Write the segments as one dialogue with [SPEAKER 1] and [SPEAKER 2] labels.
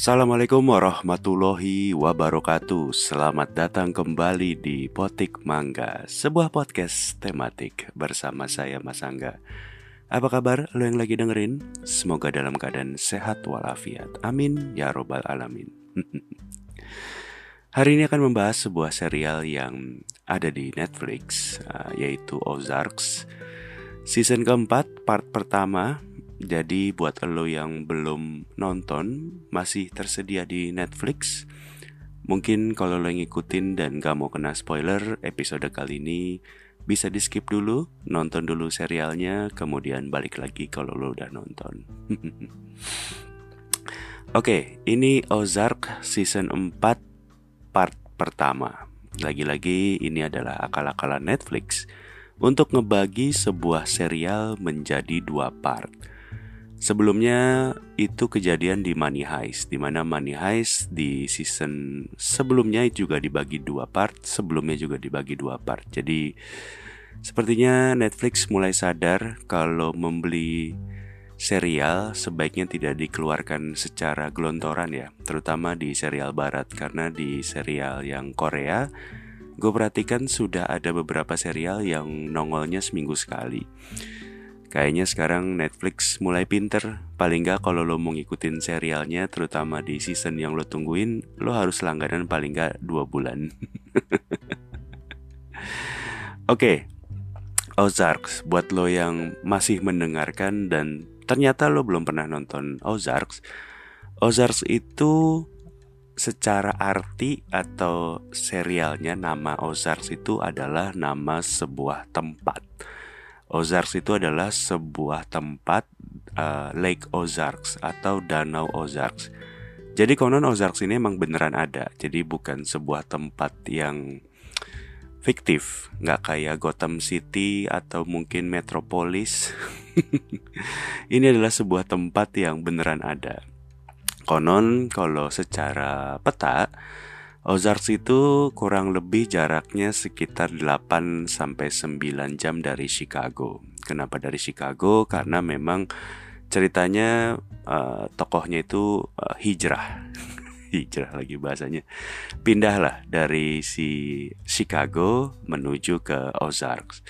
[SPEAKER 1] Assalamualaikum warahmatullahi wabarakatuh. Selamat datang kembali di Potik Mangga Sebuah podcast tematik bersama saya Mas Angga. Apa kabar lo yang lagi dengerin? Semoga dalam keadaan sehat walafiat. Amin ya robbal alamin. Hari ini akan membahas sebuah serial yang ada di Netflix uh, Yaitu Ozarks. Season keempat, part pertama jadi buat lo yang belum nonton masih tersedia di Netflix. Mungkin kalau lo ngikutin dan gak mau kena spoiler episode kali ini bisa di skip dulu, nonton dulu serialnya, kemudian balik lagi kalau lo udah nonton. Oke, okay, ini Ozark season 4 part pertama. Lagi-lagi ini adalah akal-akalan Netflix untuk ngebagi sebuah serial menjadi dua part. Sebelumnya itu kejadian di Money Heist, di mana Money Heist di season sebelumnya juga dibagi dua part, sebelumnya juga dibagi dua part. Jadi sepertinya Netflix mulai sadar kalau membeli serial sebaiknya tidak dikeluarkan secara gelontoran ya, terutama di serial barat karena di serial yang Korea gue perhatikan sudah ada beberapa serial yang nongolnya seminggu sekali. Kayaknya sekarang Netflix mulai pinter. Paling gak kalau lo mau ngikutin serialnya Terutama di season yang lo tungguin Lo harus langganan paling gak 2 bulan. Oke okay. Ozarks. Buat lo yang masih mendengarkan Dan ternyata lo belum pernah nonton Ozarks Ozarks itu secara arti atau serialnya nama Ozarks itu adalah nama sebuah tempat Ozarks itu adalah sebuah tempat uh, Lake Ozarks atau Danau Ozarks. Jadi konon Ozarks ini emang beneran ada. Jadi bukan sebuah tempat yang fiktif, nggak kayak Gotham City atau mungkin Metropolis. ini adalah sebuah tempat yang beneran ada. Konon kalau secara peta Ozarks itu kurang lebih jaraknya sekitar 8 sampai 9 jam dari Chicago. Kenapa dari Chicago? Karena memang ceritanya uh, tokohnya itu uh, hijrah. hijrah lagi bahasanya. Pindahlah dari si Chicago menuju ke Ozarks.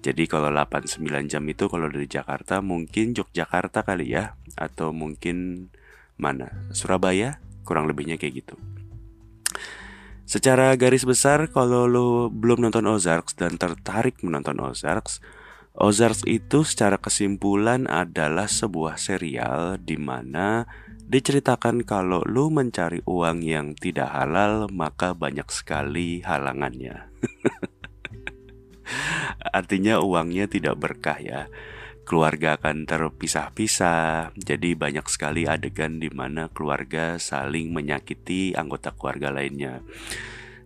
[SPEAKER 1] Jadi kalau 8-9 jam itu kalau dari Jakarta mungkin Yogyakarta kali ya Atau mungkin mana Surabaya kurang lebihnya kayak gitu Secara garis besar kalau lo belum nonton Ozarks dan tertarik menonton Ozarks, Ozarks itu secara kesimpulan adalah sebuah serial di mana diceritakan kalau lo mencari uang yang tidak halal maka banyak sekali halangannya. Artinya uangnya tidak berkah ya keluarga akan terpisah-pisah. Jadi banyak sekali adegan di mana keluarga saling menyakiti anggota keluarga lainnya.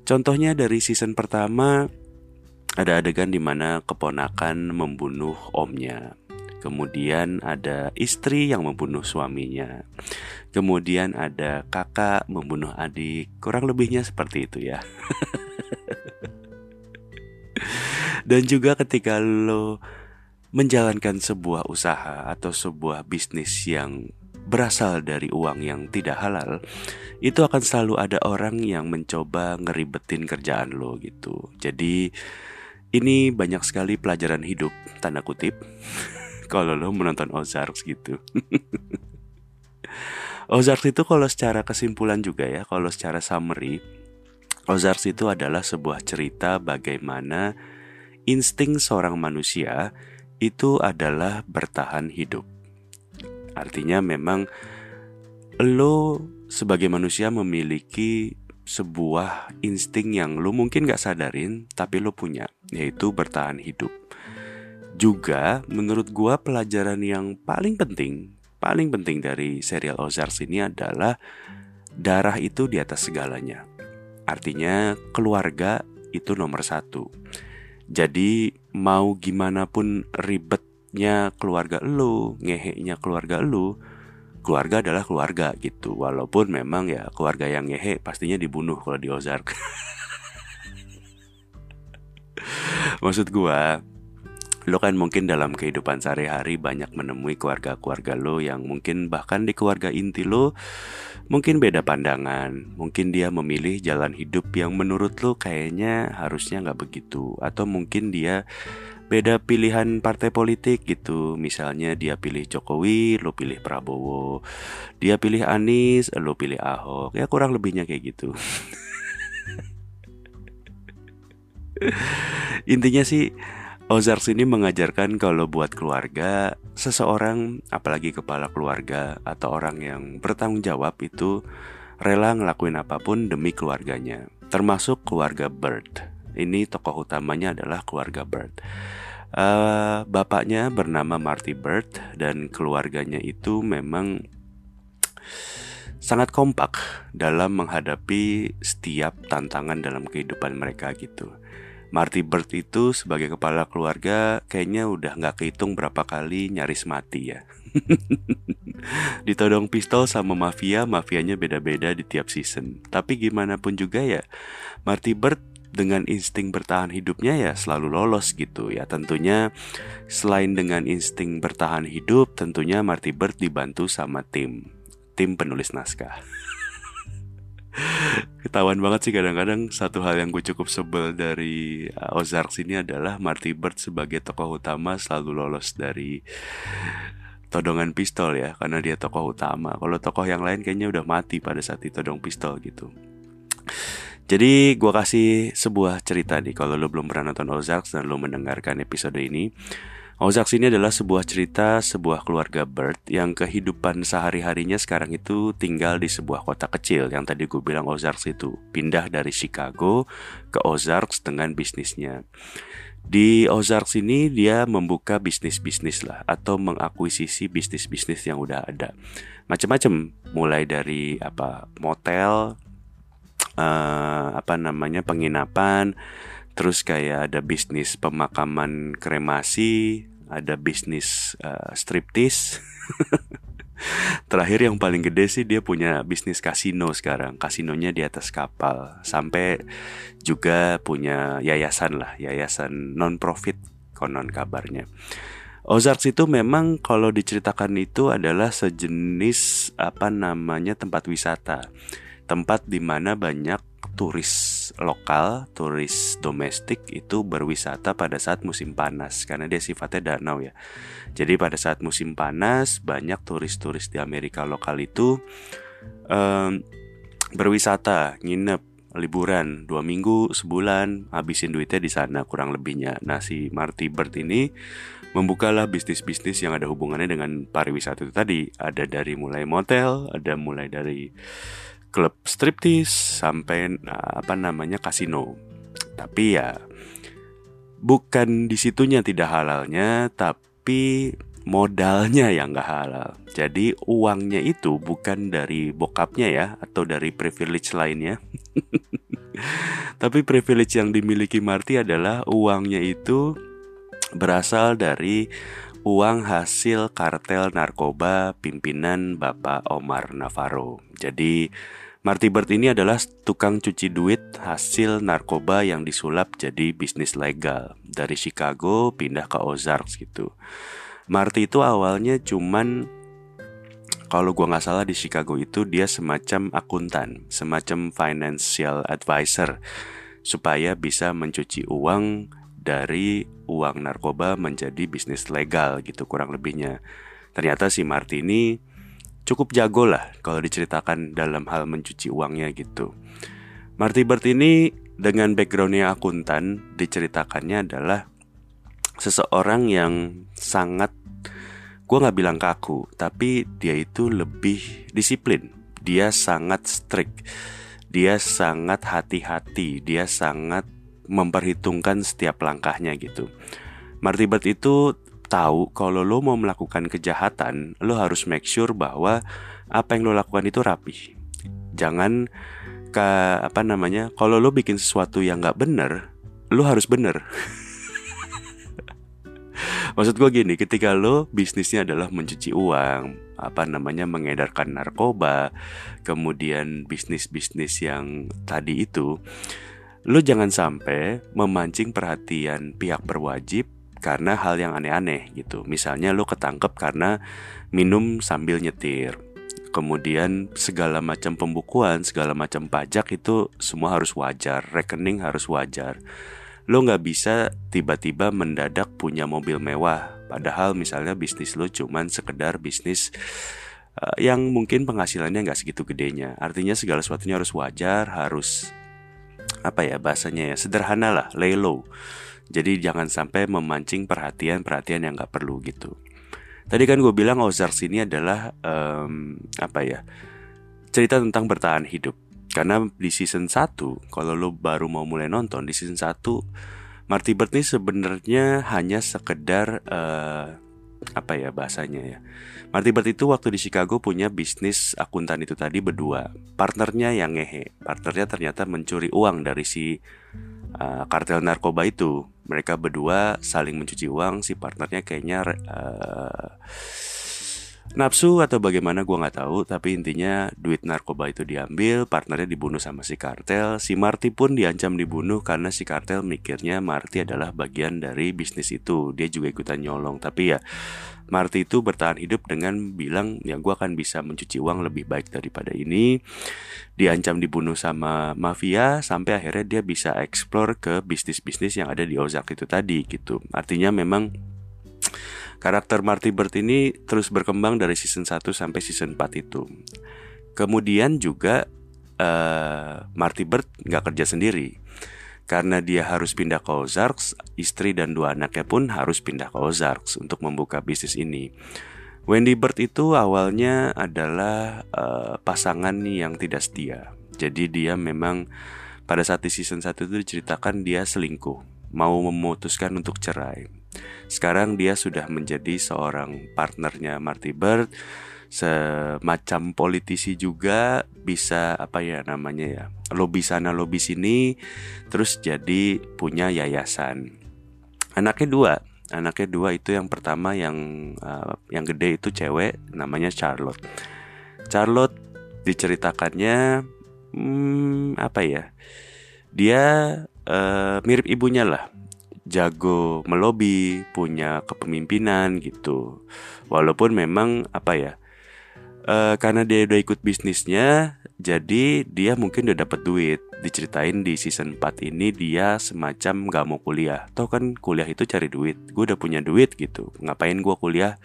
[SPEAKER 1] Contohnya dari season pertama ada adegan di mana keponakan membunuh omnya. Kemudian ada istri yang membunuh suaminya. Kemudian ada kakak membunuh adik. Kurang lebihnya seperti itu ya. Dan juga ketika lo menjalankan sebuah usaha atau sebuah bisnis yang berasal dari uang yang tidak halal, itu akan selalu ada orang yang mencoba ngeribetin kerjaan lo gitu. Jadi ini banyak sekali pelajaran hidup tanda kutip kalau lo menonton Ozarks gitu. Ozarks itu kalau secara kesimpulan juga ya, kalau secara summary, Ozarks itu adalah sebuah cerita bagaimana insting seorang manusia itu adalah bertahan hidup. Artinya memang lo sebagai manusia memiliki sebuah insting yang lo mungkin gak sadarin tapi lo punya yaitu bertahan hidup. Juga menurut gua pelajaran yang paling penting, paling penting dari serial Ozarks ini adalah darah itu di atas segalanya. Artinya keluarga itu nomor satu. Jadi mau gimana pun ribetnya keluarga lu, ngeheknya keluarga lu, keluarga adalah keluarga gitu. Walaupun memang ya keluarga yang ngehe pastinya dibunuh kalau di Ozark. Maksud gua lo kan mungkin dalam kehidupan sehari-hari banyak menemui keluarga-keluarga lo yang mungkin bahkan di keluarga inti lo mungkin beda pandangan, mungkin dia memilih jalan hidup yang menurut lo kayaknya harusnya nggak begitu, atau mungkin dia beda pilihan partai politik gitu. Misalnya dia pilih Jokowi, lo pilih Prabowo, dia pilih Anies, lo pilih Ahok, ya kurang lebihnya kayak gitu. Intinya sih Ozarks ini mengajarkan kalau buat keluarga, seseorang, apalagi kepala keluarga atau orang yang bertanggung jawab itu rela ngelakuin apa pun demi keluarganya, termasuk keluarga Bird. Ini tokoh utamanya adalah keluarga Bird. Uh, bapaknya bernama Marty Bird dan keluarganya itu memang sangat kompak dalam menghadapi setiap tantangan dalam kehidupan mereka gitu. Marty Bird itu sebagai kepala keluarga kayaknya udah nggak kehitung berapa kali nyaris mati ya. Ditodong pistol sama mafia, mafianya beda-beda di tiap season. Tapi gimana pun juga ya, Marty Bird dengan insting bertahan hidupnya ya selalu lolos gitu ya. Tentunya selain dengan insting bertahan hidup, tentunya Marty Bird dibantu sama tim, tim penulis naskah. Ketahuan banget sih kadang-kadang satu hal yang gue cukup sebel dari uh, Ozarks ini adalah Marty Bird sebagai tokoh utama selalu lolos dari todongan pistol ya karena dia tokoh utama. Kalau tokoh yang lain kayaknya udah mati pada saat ditodong pistol gitu. Jadi gue kasih sebuah cerita nih kalau lo belum pernah nonton Ozarks dan lo mendengarkan episode ini. Ozarks ini adalah sebuah cerita sebuah keluarga Bird yang kehidupan sehari-harinya sekarang itu tinggal di sebuah kota kecil yang tadi gue bilang Ozarks itu pindah dari Chicago ke Ozarks dengan bisnisnya. Di Ozarks ini dia membuka bisnis-bisnis lah atau mengakuisisi bisnis-bisnis yang udah ada. Macam-macam, mulai dari apa motel, uh, apa namanya penginapan, Terus kayak ada bisnis pemakaman kremasi, ada bisnis uh, striptis. Terakhir yang paling gede sih dia punya bisnis kasino sekarang. Kasinonya di atas kapal. Sampai juga punya yayasan lah, yayasan non profit konon kabarnya. Ozarks itu memang kalau diceritakan itu adalah sejenis apa namanya tempat wisata. Tempat di mana banyak turis lokal, turis domestik itu berwisata pada saat musim panas karena dia sifatnya danau ya. Jadi pada saat musim panas banyak turis-turis di Amerika lokal itu um, berwisata, nginep, liburan dua minggu, sebulan, habisin duitnya di sana kurang lebihnya. Nah si Marty Bird ini membukalah bisnis-bisnis yang ada hubungannya dengan pariwisata itu tadi. Ada dari mulai motel, ada mulai dari klub striptease sampai nah, apa namanya kasino. Tapi ya bukan di situnya tidak halalnya, tapi modalnya yang nggak halal. Jadi uangnya itu bukan dari bokapnya ya atau dari privilege lainnya. tapi privilege yang dimiliki Marty adalah uangnya itu berasal dari uang hasil kartel narkoba pimpinan Bapak Omar Navarro. Jadi Marty Bird ini adalah tukang cuci duit hasil narkoba yang disulap jadi bisnis legal dari Chicago pindah ke Ozarks gitu. Marty itu awalnya cuman kalau gua nggak salah di Chicago itu dia semacam akuntan, semacam financial advisor supaya bisa mencuci uang dari uang narkoba menjadi bisnis legal gitu kurang lebihnya. Ternyata si Marty ini cukup jago lah kalau diceritakan dalam hal mencuci uangnya gitu. Marty Bird ini dengan backgroundnya akuntan diceritakannya adalah seseorang yang sangat gue nggak bilang kaku tapi dia itu lebih disiplin. Dia sangat strict. Dia sangat hati-hati. Dia sangat memperhitungkan setiap langkahnya gitu. Marty Bird itu tahu kalau lo mau melakukan kejahatan, lo harus make sure bahwa apa yang lo lakukan itu rapi. Jangan ke apa namanya, kalau lo bikin sesuatu yang nggak bener, lo harus bener. Maksud gue gini, ketika lo bisnisnya adalah mencuci uang, apa namanya mengedarkan narkoba, kemudian bisnis-bisnis yang tadi itu, lo jangan sampai memancing perhatian pihak berwajib karena hal yang aneh-aneh gitu. Misalnya lo ketangkep karena minum sambil nyetir. Kemudian segala macam pembukuan, segala macam pajak itu semua harus wajar, rekening harus wajar. Lo nggak bisa tiba-tiba mendadak punya mobil mewah, padahal misalnya bisnis lo cuman sekedar bisnis uh, yang mungkin penghasilannya nggak segitu gedenya. Artinya segala sesuatunya harus wajar, harus apa ya bahasanya ya sederhana lah, lay low. Jadi jangan sampai memancing perhatian-perhatian yang gak perlu gitu. Tadi kan gue bilang Ozarks ini adalah um, apa ya cerita tentang bertahan hidup. Karena di season 1 kalau lo baru mau mulai nonton di season 1 Marty Bird ini sebenarnya hanya sekedar uh, apa ya bahasanya ya. Marty Bird itu waktu di Chicago punya bisnis akuntan itu tadi berdua. Partnernya yang ngehe. Partnernya ternyata mencuri uang dari si uh, kartel narkoba itu. Mereka berdua saling mencuci uang si partnernya kayaknya uh, nafsu atau bagaimana gue nggak tahu. Tapi intinya duit narkoba itu diambil partnernya dibunuh sama si kartel. Si Marty pun diancam dibunuh karena si kartel mikirnya Marty adalah bagian dari bisnis itu. Dia juga ikutan nyolong. Tapi ya Marty itu bertahan hidup dengan bilang ya gue akan bisa mencuci uang lebih baik daripada ini. Diancam dibunuh sama mafia sampai akhirnya dia bisa explore ke bisnis-bisnis yang ada di Ozark itu tadi gitu. Artinya memang karakter Marty Bird ini terus berkembang dari season 1 sampai season 4 itu. Kemudian juga uh, Marty Bird nggak kerja sendiri karena dia harus pindah ke Ozarks, istri dan dua anaknya pun harus pindah ke Ozarks untuk membuka bisnis ini. Wendy Bird itu awalnya adalah uh, pasangan yang tidak setia. Jadi dia memang pada saat di season 1 itu diceritakan dia selingkuh, mau memutuskan untuk cerai. Sekarang dia sudah menjadi seorang partnernya Marty Bird semacam politisi juga bisa apa ya namanya ya lobby sana lobby sini terus jadi punya yayasan. Anaknya dua. Anaknya dua itu yang pertama yang uh, yang gede itu cewek namanya Charlotte. Charlotte diceritakannya hmm, apa ya dia uh, mirip ibunya lah. Jago melobi punya kepemimpinan gitu. Walaupun memang apa ya uh, karena dia udah ikut bisnisnya jadi dia mungkin udah dapat duit. Diceritain di season 4 ini dia semacam gak mau kuliah. Tau kan kuliah itu cari duit. Gue udah punya duit gitu. Ngapain gue kuliah?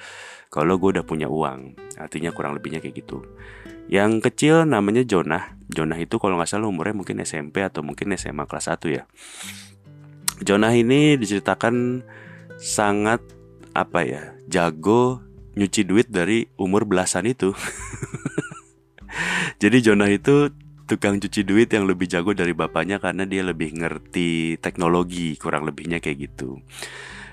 [SPEAKER 1] Kalau gue udah punya uang. Artinya kurang lebihnya kayak gitu. Yang kecil namanya Jonah. Jonah itu kalau nggak salah umurnya mungkin SMP atau mungkin SMA kelas 1 ya. Jonah ini diceritakan sangat apa ya jago nyuci duit dari umur belasan itu. Jadi Jonah itu tukang cuci duit yang lebih jago dari bapaknya karena dia lebih ngerti teknologi, kurang lebihnya kayak gitu.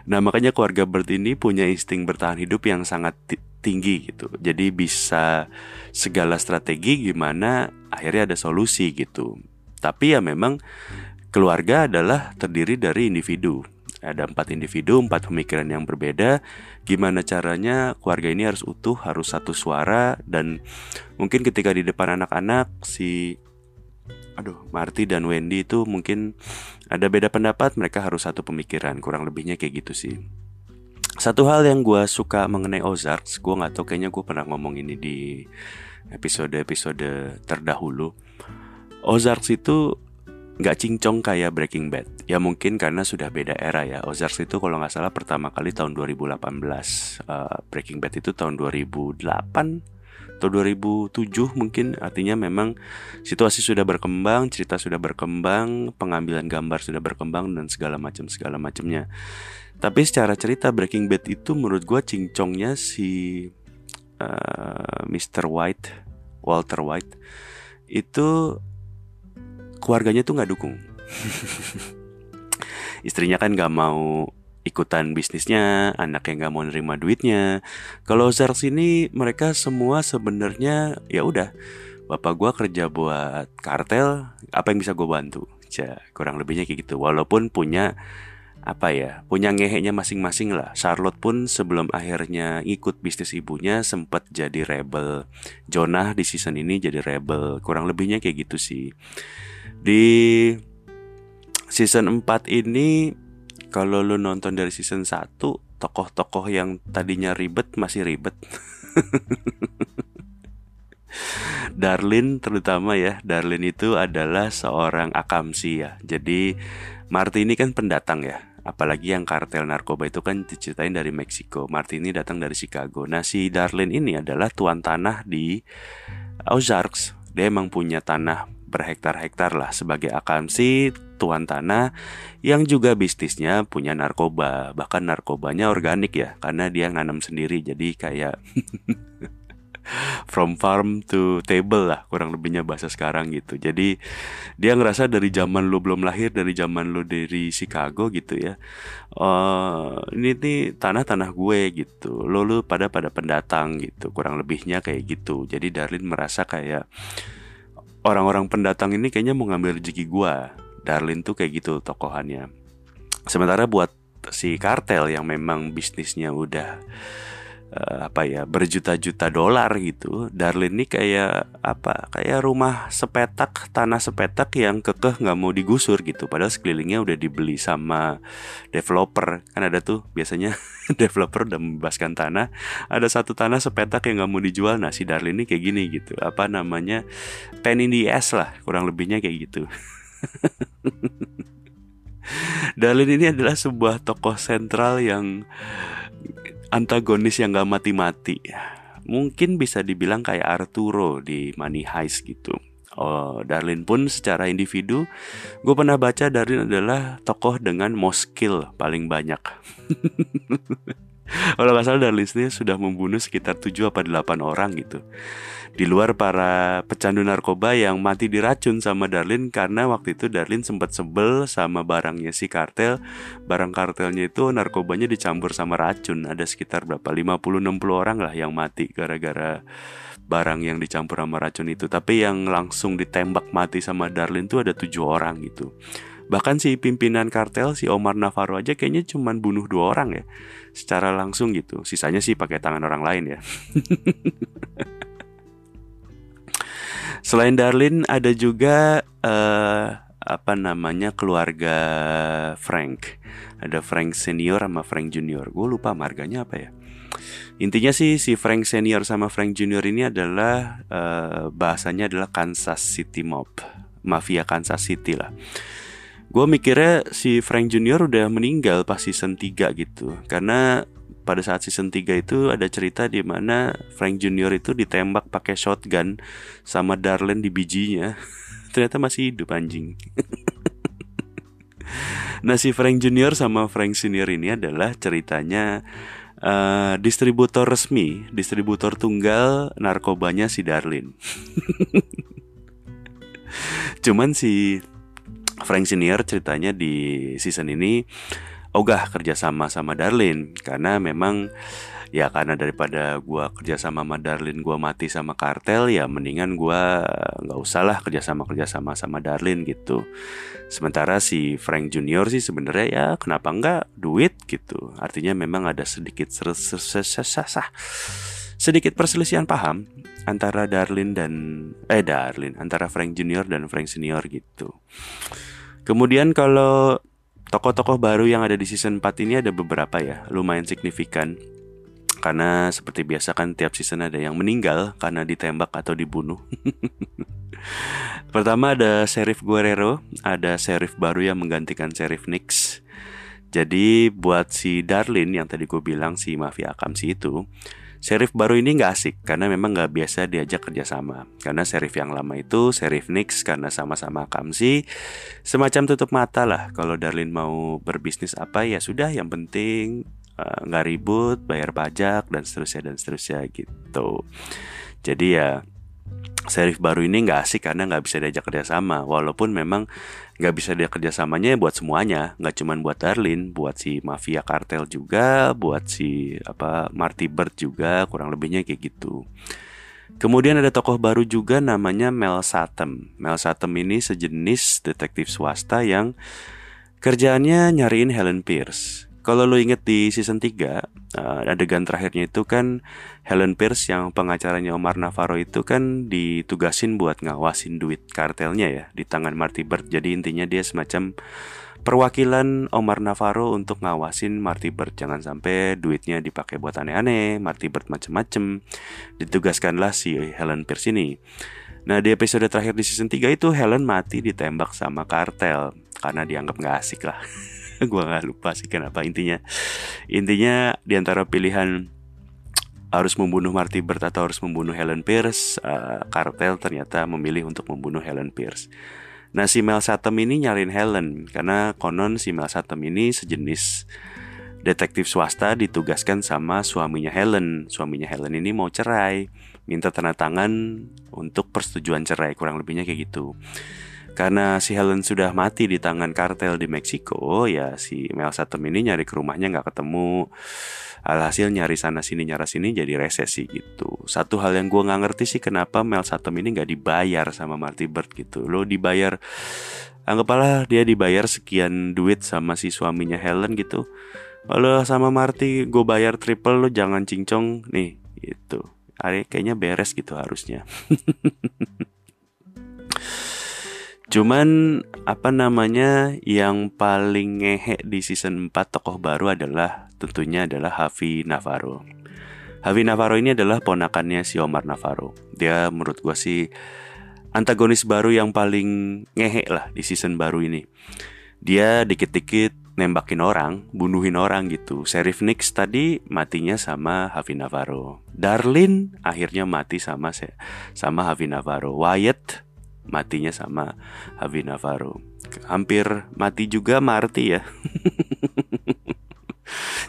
[SPEAKER 1] Nah, makanya keluarga Bird ini punya insting bertahan hidup yang sangat tinggi gitu. Jadi bisa segala strategi gimana akhirnya ada solusi gitu. Tapi ya memang keluarga adalah terdiri dari individu ada empat individu, empat pemikiran yang berbeda. Gimana caranya keluarga ini harus utuh, harus satu suara dan mungkin ketika di depan anak-anak si aduh Marty dan Wendy itu mungkin ada beda pendapat, mereka harus satu pemikiran, kurang lebihnya kayak gitu sih. Satu hal yang gue suka mengenai Ozarks, gue nggak tahu kayaknya gue pernah ngomong ini di episode-episode terdahulu. Ozarks itu nggak cincong kayak Breaking Bad. Ya mungkin karena sudah beda era ya. Ozarks itu kalau nggak salah pertama kali tahun 2018. Uh, Breaking Bad itu tahun 2008 atau 2007 mungkin artinya memang situasi sudah berkembang, cerita sudah berkembang, pengambilan gambar sudah berkembang dan segala macam segala macamnya. Tapi secara cerita Breaking Bad itu menurut gue cincongnya si uh, Mr. White, Walter White itu keluarganya tuh nggak dukung istrinya kan nggak mau ikutan bisnisnya, anaknya nggak mau nerima duitnya. Kalau Zars ini mereka semua sebenarnya ya udah, bapak gue kerja buat kartel, apa yang bisa gue bantu? Ya, kurang lebihnya kayak gitu. Walaupun punya apa ya, punya ngeheknya masing-masing lah. Charlotte pun sebelum akhirnya ikut bisnis ibunya sempat jadi rebel. Jonah di season ini jadi rebel. Kurang lebihnya kayak gitu sih. Di season 4 ini kalau lu nonton dari season 1 tokoh-tokoh yang tadinya ribet masih ribet Darlin terutama ya Darlin itu adalah seorang akamsi ya Jadi Marty ini kan pendatang ya Apalagi yang kartel narkoba itu kan diceritain dari Meksiko. Marty ini datang dari Chicago. Nah si Darlin ini adalah tuan tanah di Ozarks. Dia emang punya tanah berhektar-hektar lah Sebagai akamsi tuan tanah yang juga bisnisnya punya narkoba. Bahkan narkobanya organik ya Karena dia nanam sendiri. Jadi kayak from farm to table lah kurang lebihnya bahasa sekarang gitu. Jadi dia ngerasa dari zaman lu belum lahir dari zaman lu dari Chicago gitu ya uh, ini nih tanah-tanah gue gitu. Lo lu pada pada pendatang gitu kurang lebihnya kayak gitu. Jadi Darlin merasa kayak orang-orang pendatang ini kayaknya mau ngambil rezeki gue Darlin tuh kayak gitu tokohannya. Sementara buat si kartel yang memang bisnisnya udah uh, apa ya berjuta-juta dolar gitu. Darlin ini kayak apa? Kayak rumah sepetak, tanah sepetak yang kekeh nggak mau digusur gitu. Padahal sekelilingnya udah dibeli sama developer. Kan ada tuh biasanya developer udah membebaskan tanah. Ada satu tanah sepetak yang nggak mau dijual. Nah si Darlin ini kayak gini gitu. Apa namanya? Pen in the ass lah. Kurang lebihnya kayak gitu. Darlin ini adalah sebuah tokoh sentral yang antagonis yang gak mati-mati. Mungkin bisa dibilang kayak Arturo di Money Heist gitu. Oh, Darlin pun secara individu, gue pernah baca Darlin adalah tokoh dengan most kill paling banyak. Kalau nggak salah Darlin sendiri sudah membunuh sekitar 7 apa 8 orang gitu. Di luar para pecandu narkoba yang mati diracun sama Darlin karena waktu itu Darlin sempat sebel sama barangnya si kartel. Barang kartelnya itu narkobanya dicampur sama racun. Ada sekitar berapa 50-60 orang lah yang mati gara-gara barang yang dicampur sama racun itu. Tapi yang langsung ditembak mati sama Darlin tuh ada tujuh orang gitu. Bahkan si pimpinan kartel si Omar Navarro aja kayaknya cuma bunuh dua orang ya secara langsung gitu. Sisanya sih pakai tangan orang lain ya. Selain Darlin ada juga uh, apa namanya keluarga Frank. Ada Frank senior sama Frank junior. Gue lupa marganya apa ya. Intinya sih si Frank senior sama Frank junior ini adalah uh, bahasanya adalah Kansas City Mob, mafia Kansas City lah. Gue mikirnya si Frank Junior udah meninggal pas season 3 gitu Karena pada saat season 3 itu ada cerita di mana Frank Junior itu ditembak pakai shotgun sama Darlene di bijinya. Ternyata masih hidup anjing. nah si Frank Junior sama Frank Senior ini adalah ceritanya uh, distributor resmi, distributor tunggal narkobanya si Darlin. Cuman si Frank Senior ceritanya di season ini ogah kerjasama sama Darlin karena memang ya karena daripada gua kerjasama sama Darlin gua mati sama kartel ya mendingan gua nggak usah lah kerjasama kerjasama sama Darlin gitu. Sementara si Frank Junior sih sebenarnya ya kenapa enggak duit gitu. Artinya memang ada sedikit sedikit perselisihan paham antara Darlin dan eh Darlin antara Frank Junior dan Frank Senior gitu kemudian kalau Tokoh-tokoh baru yang ada di season 4 ini ada beberapa ya, lumayan signifikan. Karena seperti biasa kan tiap season ada yang meninggal karena ditembak atau dibunuh. Pertama ada Sheriff Guerrero, ada Sheriff baru yang menggantikan Sheriff Nix. Jadi buat si Darlin yang tadi gue bilang si Mafia Akamsi itu, Serif baru ini nggak asik karena memang nggak biasa diajak kerjasama. Karena serif yang lama itu serif Nix karena sama-sama Kamsi semacam tutup mata lah. Kalau Darlin mau berbisnis apa ya sudah yang penting eh, nggak uh, ribut, bayar pajak dan seterusnya dan seterusnya gitu. Jadi ya serif baru ini nggak asik karena nggak bisa diajak kerjasama walaupun memang nggak bisa dia kerjasamanya buat semuanya nggak cuma buat Darlin buat si mafia kartel juga buat si apa Marty Bird juga kurang lebihnya kayak gitu Kemudian ada tokoh baru juga namanya Mel Satem. Mel Satem ini sejenis detektif swasta yang kerjaannya nyariin Helen Pierce. Kalau lo inget di season 3 uh, eh, adegan terakhirnya itu kan Helen Pierce yang pengacaranya Omar Navarro itu kan ditugasin buat ngawasin duit kartelnya ya di tangan Marty Bird. Jadi intinya dia semacam perwakilan Omar Navarro untuk ngawasin Marty Bird jangan sampai duitnya dipakai buat aneh-aneh, Marty Bird macem-macem. Ditugaskanlah si Helen Pierce ini. Nah di episode terakhir di season 3 itu Helen mati ditembak sama kartel karena dianggap nggak asik lah. Gua nggak lupa sih kenapa intinya. Intinya di antara pilihan harus membunuh Marty Bird atau harus membunuh Helen Pierce, uh, kartel ternyata memilih untuk membunuh Helen Pierce. Nah si Mel Satem ini nyariin Helen karena konon si Mel Satem ini sejenis detektif swasta ditugaskan sama suaminya Helen. Suaminya Helen ini mau cerai, minta tanda tangan untuk persetujuan cerai, kurang lebihnya kayak gitu. Karena si Helen sudah mati di tangan kartel di Meksiko, ya si Mel Satem ini nyari ke rumahnya nggak ketemu. Alhasil nyari sana sini nyara sini jadi resesi gitu. Satu hal yang gue nggak ngerti sih kenapa Mel Satem ini nggak dibayar sama Marty Bird gitu. Lo dibayar anggaplah dia dibayar sekian duit sama si suaminya Helen gitu. Kalau sama Marty gue bayar triple lo jangan cincong. Nih gitu. Kayaknya beres gitu harusnya Cuman apa namanya yang paling ngehe di season 4 tokoh baru adalah tentunya adalah Havi Navarro. Havi Navarro ini adalah ponakannya si Omar Navarro. Dia menurut gua sih antagonis baru yang paling ngehe lah di season baru ini. Dia dikit-dikit nembakin orang, bunuhin orang gitu. Sheriff Nix tadi matinya sama Havi Navarro. Darlin akhirnya mati sama sama Havi Navarro. Wyatt matinya sama Javi Navarro. Hampir mati juga Marty ya.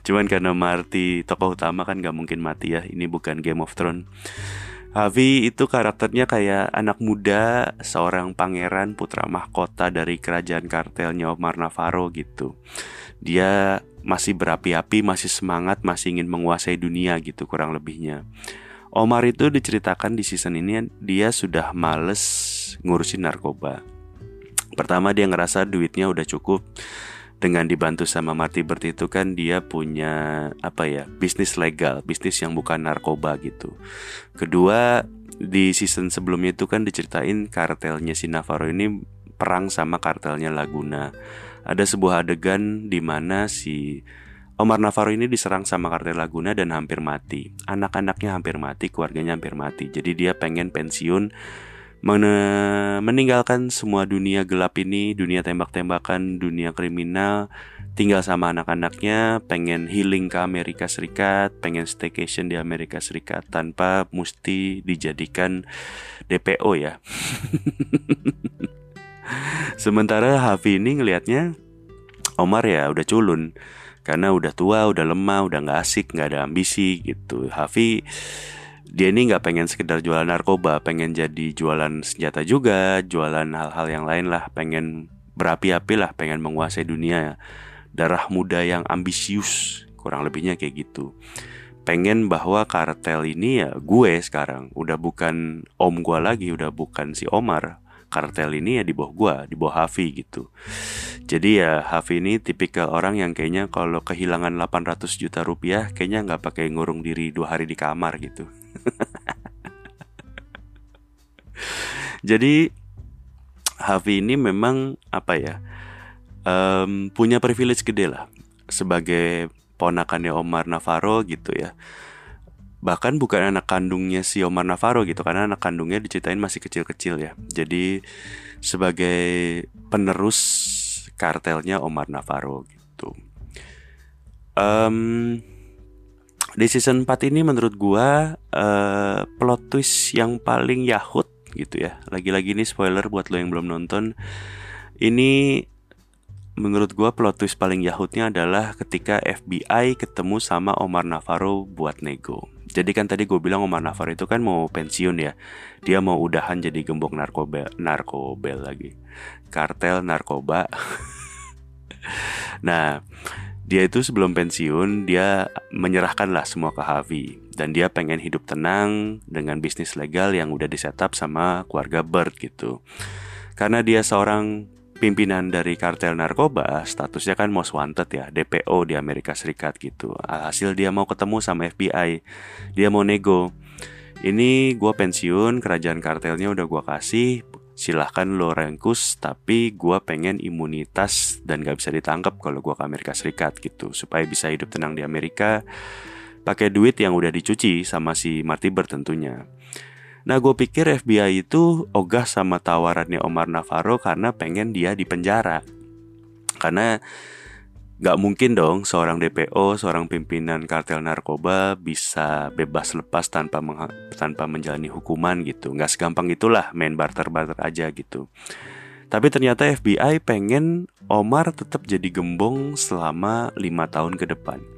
[SPEAKER 1] Cuman karena Marty tokoh utama kan gak mungkin mati ya. Ini bukan Game of Thrones. Javi itu karakternya kayak anak muda, seorang pangeran putra mahkota dari kerajaan kartelnya Omar Navarro gitu. Dia masih berapi-api, masih semangat, masih ingin menguasai dunia gitu kurang lebihnya. Omar itu diceritakan di season ini dia sudah males ngurusin narkoba. Pertama dia ngerasa duitnya udah cukup. Dengan dibantu sama Marty Bird itu kan dia punya apa ya bisnis legal bisnis yang bukan narkoba gitu. Kedua di season sebelumnya itu kan diceritain kartelnya si Navarro ini perang sama kartelnya Laguna. Ada sebuah adegan di mana si Omar Navarro ini diserang sama kartel Laguna dan hampir mati. Anak-anaknya hampir mati keluarganya hampir mati. Jadi dia pengen pensiun meninggalkan semua dunia gelap ini, dunia tembak-tembakan, dunia kriminal, tinggal sama anak-anaknya, pengen healing ke Amerika Serikat, pengen staycation di Amerika Serikat tanpa mesti dijadikan DPO ya. Sementara Hafi ini ngelihatnya Omar ya udah culun karena udah tua, udah lemah, udah nggak asik, nggak ada ambisi gitu. Hafi dia ini nggak pengen sekedar jualan narkoba, pengen jadi jualan senjata juga, jualan hal-hal yang lain lah, pengen berapi-api lah, pengen menguasai dunia. Darah muda yang ambisius, kurang lebihnya kayak gitu. Pengen bahwa kartel ini ya gue sekarang, udah bukan om gue lagi, udah bukan si Omar. Kartel ini ya di bawah gue, di bawah Hafi gitu. Jadi ya Hafi ini tipikal orang yang kayaknya kalau kehilangan 800 juta rupiah, kayaknya nggak pakai ngurung diri dua hari di kamar gitu. Jadi Havi ini memang apa ya um, punya privilege gede lah sebagai ponakannya Omar Navarro gitu ya. Bahkan bukan anak kandungnya si Omar Navarro gitu karena anak kandungnya diceritain masih kecil-kecil ya. Jadi sebagai penerus kartelnya Omar Navarro gitu. Um, di season 4 ini menurut gua uh, plot twist yang paling yahut gitu ya. Lagi-lagi ini spoiler buat lo yang belum nonton. Ini menurut gua plot twist paling yahutnya adalah ketika FBI ketemu sama Omar Navarro buat nego. Jadi kan tadi gue bilang Omar Navarro itu kan mau pensiun ya. Dia mau udahan jadi gembok narkoba narkobel lagi. Kartel narkoba. nah, dia itu sebelum pensiun dia menyerahkanlah semua ke Harvey dan dia pengen hidup tenang dengan bisnis legal yang udah disetup sama keluarga Bird gitu. Karena dia seorang pimpinan dari kartel narkoba, statusnya kan most wanted ya, DPO di Amerika Serikat gitu. Hasil dia mau ketemu sama FBI, dia mau nego. Ini gue pensiun, kerajaan kartelnya udah gue kasih, silahkan lo rengkus tapi gue pengen imunitas dan gak bisa ditangkap kalau gue ke Amerika Serikat gitu supaya bisa hidup tenang di Amerika pakai duit yang udah dicuci sama si Marty Bird tentunya Nah gue pikir FBI itu ogah sama tawarannya Omar Navarro karena pengen dia di penjara Karena Gak mungkin dong seorang DPO, seorang pimpinan kartel narkoba bisa bebas lepas tanpa tanpa menjalani hukuman gitu. Gak segampang itulah main barter-barter aja gitu. Tapi ternyata FBI pengen Omar tetap jadi gembong selama lima tahun ke depan.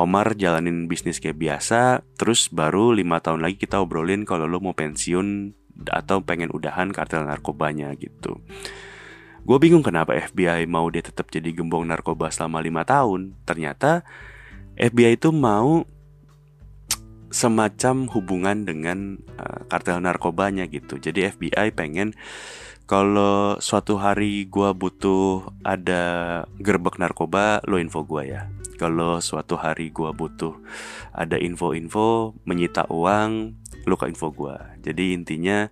[SPEAKER 1] Omar jalanin bisnis kayak biasa, terus baru lima tahun lagi kita obrolin kalau lo mau pensiun atau pengen udahan kartel narkobanya gitu. Gue bingung kenapa FBI mau dia tetap jadi gembong narkoba selama lima tahun. Ternyata FBI itu mau semacam hubungan dengan uh, kartel narkobanya gitu. Jadi FBI pengen kalau suatu hari gue butuh ada gerbek narkoba, lo info gue ya. Kalau suatu hari gue butuh ada info-info menyita uang, lo ke info gue. Jadi intinya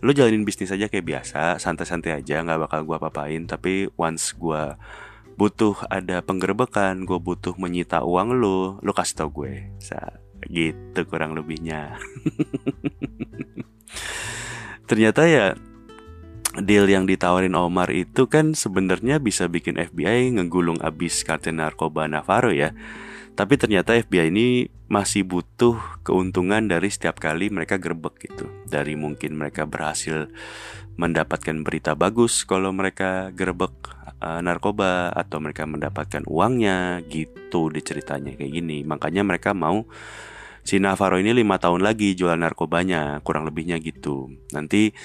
[SPEAKER 1] lu jalanin bisnis aja kayak biasa santai-santai aja nggak bakal gue papain tapi once gue butuh ada penggerbekan gue butuh menyita uang lu lu kasih tau gue Sa gitu kurang lebihnya ternyata ya deal yang ditawarin Omar itu kan sebenarnya bisa bikin FBI ngegulung abis kartel narkoba Navarro ya tapi ternyata FBI ini masih butuh keuntungan dari setiap kali mereka gerbek gitu. Dari mungkin mereka berhasil mendapatkan berita bagus kalau mereka gerbek uh, narkoba atau mereka mendapatkan uangnya gitu diceritanya kayak gini. Makanya mereka mau si Navarro ini lima tahun lagi jual narkobanya kurang lebihnya gitu. Nanti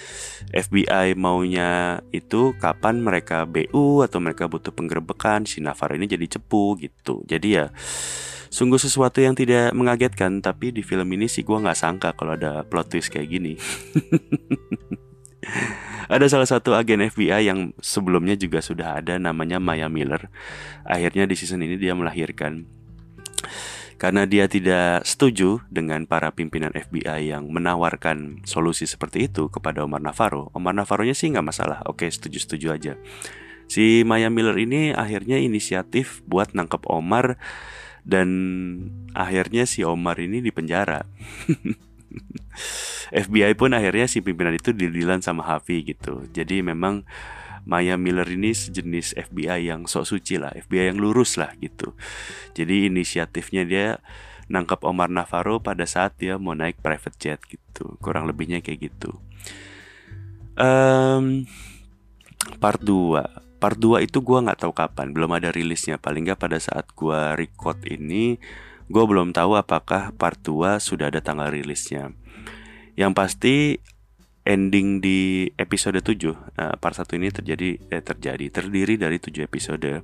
[SPEAKER 1] FBI maunya itu kapan mereka BU atau mereka butuh penggerbekan si Navarro ini jadi cepu gitu. Jadi ya sungguh sesuatu yang tidak mengagetkan tapi di film ini sih gue nggak sangka kalau ada plot twist kayak gini. Ada salah satu agen FBI yang sebelumnya juga sudah ada namanya Maya Miller. Akhirnya di season ini dia melahirkan karena dia tidak setuju dengan para pimpinan FBI yang menawarkan solusi seperti itu kepada Omar Navarro. Omar Navarro-nya sih nggak masalah, oke setuju-setuju aja. Si Maya Miller ini akhirnya inisiatif buat nangkep Omar dan akhirnya si Omar ini dipenjara. FBI pun akhirnya si pimpinan itu dililan sama Hafi gitu. Jadi memang Maya Miller ini sejenis FBI yang sok suci lah, FBI yang lurus lah gitu. Jadi inisiatifnya dia nangkap Omar Navarro pada saat dia mau naik private jet gitu, kurang lebihnya kayak gitu. Um, part 2 Part 2 itu gue nggak tahu kapan, belum ada rilisnya. Paling nggak pada saat gue record ini, gue belum tahu apakah part 2 sudah ada tanggal rilisnya. Yang pasti ending di episode 7 uh, eh, part 1 ini terjadi eh, terjadi terdiri dari 7 episode.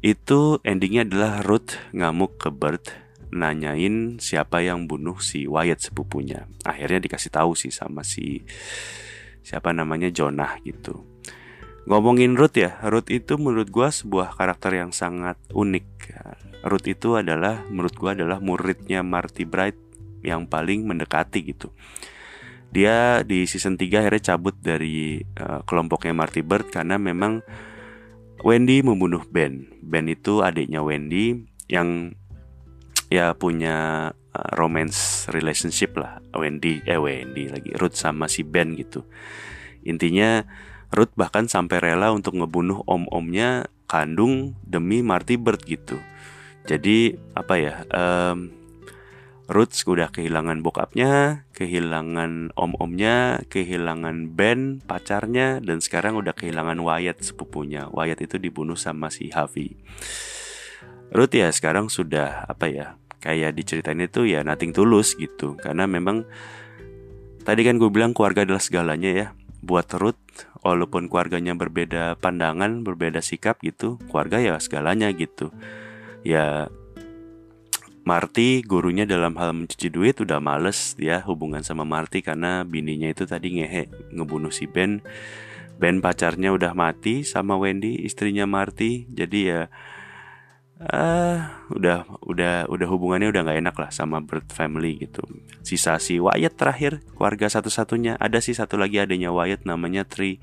[SPEAKER 1] Itu endingnya adalah Ruth ngamuk ke Bert nanyain siapa yang bunuh si Wyatt sepupunya. Akhirnya dikasih tahu sih sama si siapa namanya Jonah gitu. Ngomongin Ruth ya Ruth itu menurut gua sebuah karakter yang sangat unik. Ruth itu adalah menurut gua adalah muridnya Marty Bright yang paling mendekati gitu dia di season 3 akhirnya cabut dari uh, kelompoknya Marty Bird karena memang Wendy membunuh Ben. Ben itu adiknya Wendy yang ya punya uh, romance relationship lah Wendy eh Wendy lagi Ruth sama si Ben gitu. Intinya Ruth bahkan sampai rela untuk ngebunuh om-omnya kandung demi Marty Bird gitu. Jadi apa ya? Um, Roots udah kehilangan bokapnya, kehilangan om-omnya, kehilangan Ben pacarnya, dan sekarang udah kehilangan Wyatt sepupunya. Wyatt itu dibunuh sama si Harvey. Ruth ya sekarang sudah apa ya kayak diceritain itu ya nothing tulus gitu karena memang tadi kan gue bilang keluarga adalah segalanya ya buat Ruth walaupun keluarganya berbeda pandangan berbeda sikap gitu keluarga ya segalanya gitu ya Marty gurunya dalam hal mencuci duit udah males ya hubungan sama Marty karena bininya itu tadi ngehe ngebunuh si Ben. Ben pacarnya udah mati sama Wendy istrinya Marty jadi ya uh, udah udah udah hubungannya udah nggak enak lah sama Bird family gitu. Sisa si Wyatt terakhir keluarga satu-satunya ada sih satu lagi adanya Wyatt namanya Tri.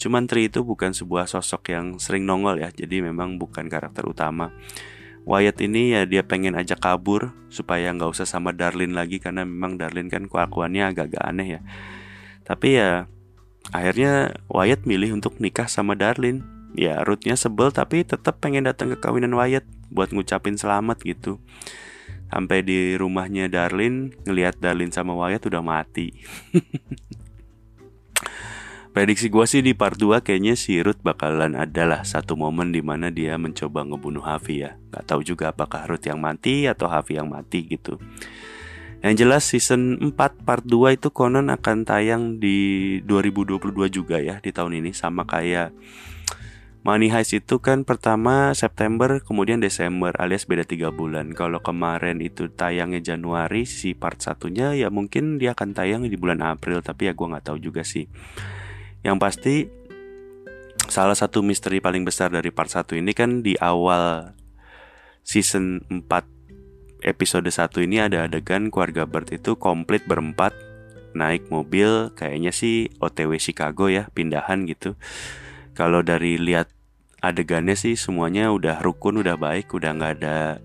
[SPEAKER 1] Cuman Tri itu bukan sebuah sosok yang sering nongol ya, jadi memang bukan karakter utama. Wyatt ini ya dia pengen ajak kabur supaya nggak usah sama Darlin lagi karena memang Darlin kan kelakuannya agak-agak aneh ya. Tapi ya akhirnya Wyatt milih untuk nikah sama Darlin ya Ruthnya sebel tapi tetap pengen datang ke kawinan Wyatt buat ngucapin selamat gitu. Sampai di rumahnya Darlin ngelihat Darlin sama Wyatt udah mati prediksi gue sih di part 2 kayaknya si Ruth bakalan adalah satu momen di mana dia mencoba ngebunuh Hafi ya Gak tahu juga apakah Ruth yang mati atau Hafi yang mati gitu yang jelas season 4 part 2 itu konon akan tayang di 2022 juga ya di tahun ini sama kayak Money Heist itu kan pertama September kemudian Desember alias beda tiga bulan. Kalau kemarin itu tayangnya Januari si part satunya ya mungkin dia akan tayang di bulan April tapi ya gue nggak tahu juga sih. Yang pasti salah satu misteri paling besar dari part 1 ini kan di awal season 4 episode 1 ini ada adegan keluarga Bert itu komplit berempat naik mobil kayaknya sih OTW Chicago ya pindahan gitu. Kalau dari lihat adegannya sih semuanya udah rukun udah baik udah nggak ada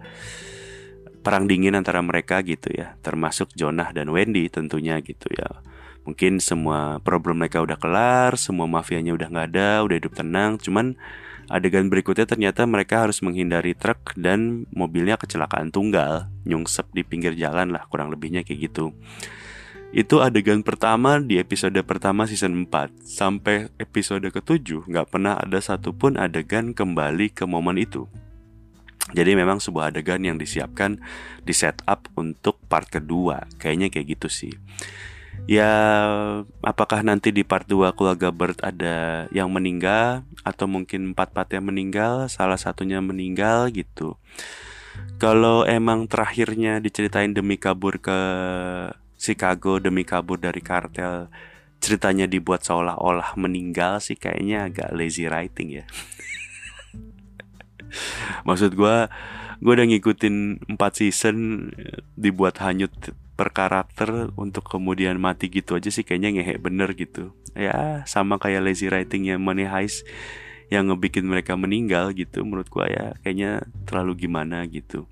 [SPEAKER 1] perang dingin antara mereka gitu ya. Termasuk Jonah dan Wendy tentunya gitu ya mungkin semua problem mereka udah kelar semua mafianya udah nggak ada udah hidup tenang. Cuman adegan berikutnya ternyata mereka harus menghindari truk dan mobilnya kecelakaan tunggal nyungsep di pinggir jalan lah kurang lebihnya kayak gitu. Itu adegan pertama di episode pertama season 4 Sampai episode ke-7 nggak pernah ada satupun adegan kembali ke momen itu. Jadi memang sebuah adegan yang disiapkan di setup untuk part kedua. Kayaknya kayak gitu sih Ya apakah nanti di part 2 keluarga Bird ada yang meninggal Atau mungkin empat part yang meninggal Salah satunya meninggal gitu Kalau emang terakhirnya diceritain demi kabur ke Chicago demi kabur dari kartel ceritanya dibuat seolah-olah meninggal sih kayaknya agak lazy writing ya. Maksud gue, gue udah ngikutin 4 season dibuat hanyut per karakter untuk kemudian mati gitu aja sih kayaknya ngehe bener gitu. Ya sama kayak lazy writingnya Money Heist yang ngebikin mereka meninggal gitu menurut gue ya kayaknya terlalu gimana gitu.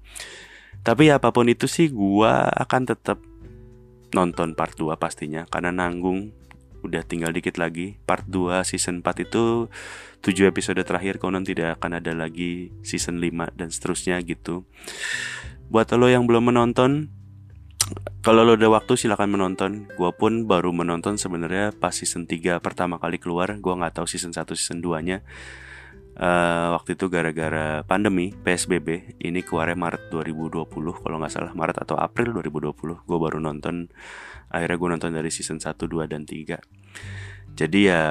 [SPEAKER 1] Tapi ya apa pun itu sih gue akan tetap nonton part 2 pastinya karena nanggung udah tinggal dikit lagi part 2 season 4 itu 7 episode terakhir konon tidak akan ada lagi season 5 dan seterusnya gitu buat lo yang belum menonton kalau lo ada waktu silahkan menonton. Gue pun baru menonton sebenarnya pas season 3 pertama kali keluar. Gue nggak tahu season 1 season 2 nya uh, waktu itu gara-gara pandemi PSBB ini keluarnya Maret 2020 kalau nggak salah. Maret atau April 2020 gue baru nonton. Akhirnya gue nonton dari season 1, 2, dan 3 jadi ya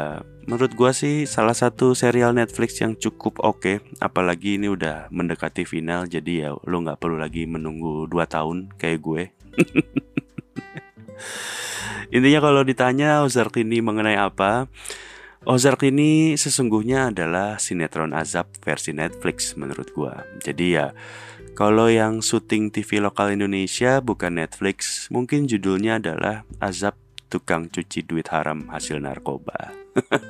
[SPEAKER 1] menurut gue sih salah satu serial Netflix yang cukup oke. Okay, apalagi ini udah mendekati final jadi ya lo nggak perlu lagi menunggu 2 tahun kayak gue intinya kalau ditanya Ozark ini mengenai apa Ozark ini sesungguhnya adalah sinetron azab versi Netflix menurut gua. Jadi ya, kalau yang syuting TV lokal Indonesia bukan Netflix, mungkin judulnya adalah Azab Tukang Cuci Duit Haram Hasil Narkoba.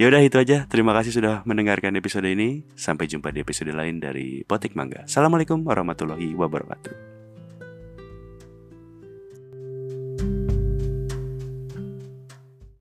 [SPEAKER 1] Yaudah itu aja. Terima kasih sudah mendengarkan episode ini. Sampai jumpa di episode lain dari Potik Mangga. Assalamualaikum warahmatullahi wabarakatuh.